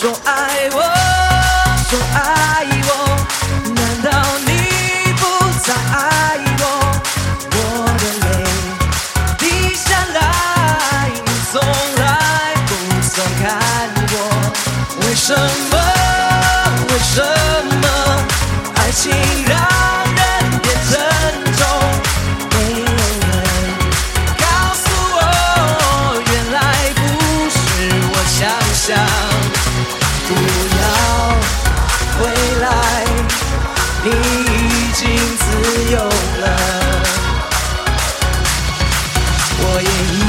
说爱我，说爱我，难道你不再爱我？我的泪滴下来，你从来不曾看过，为什么？为什么爱情 crying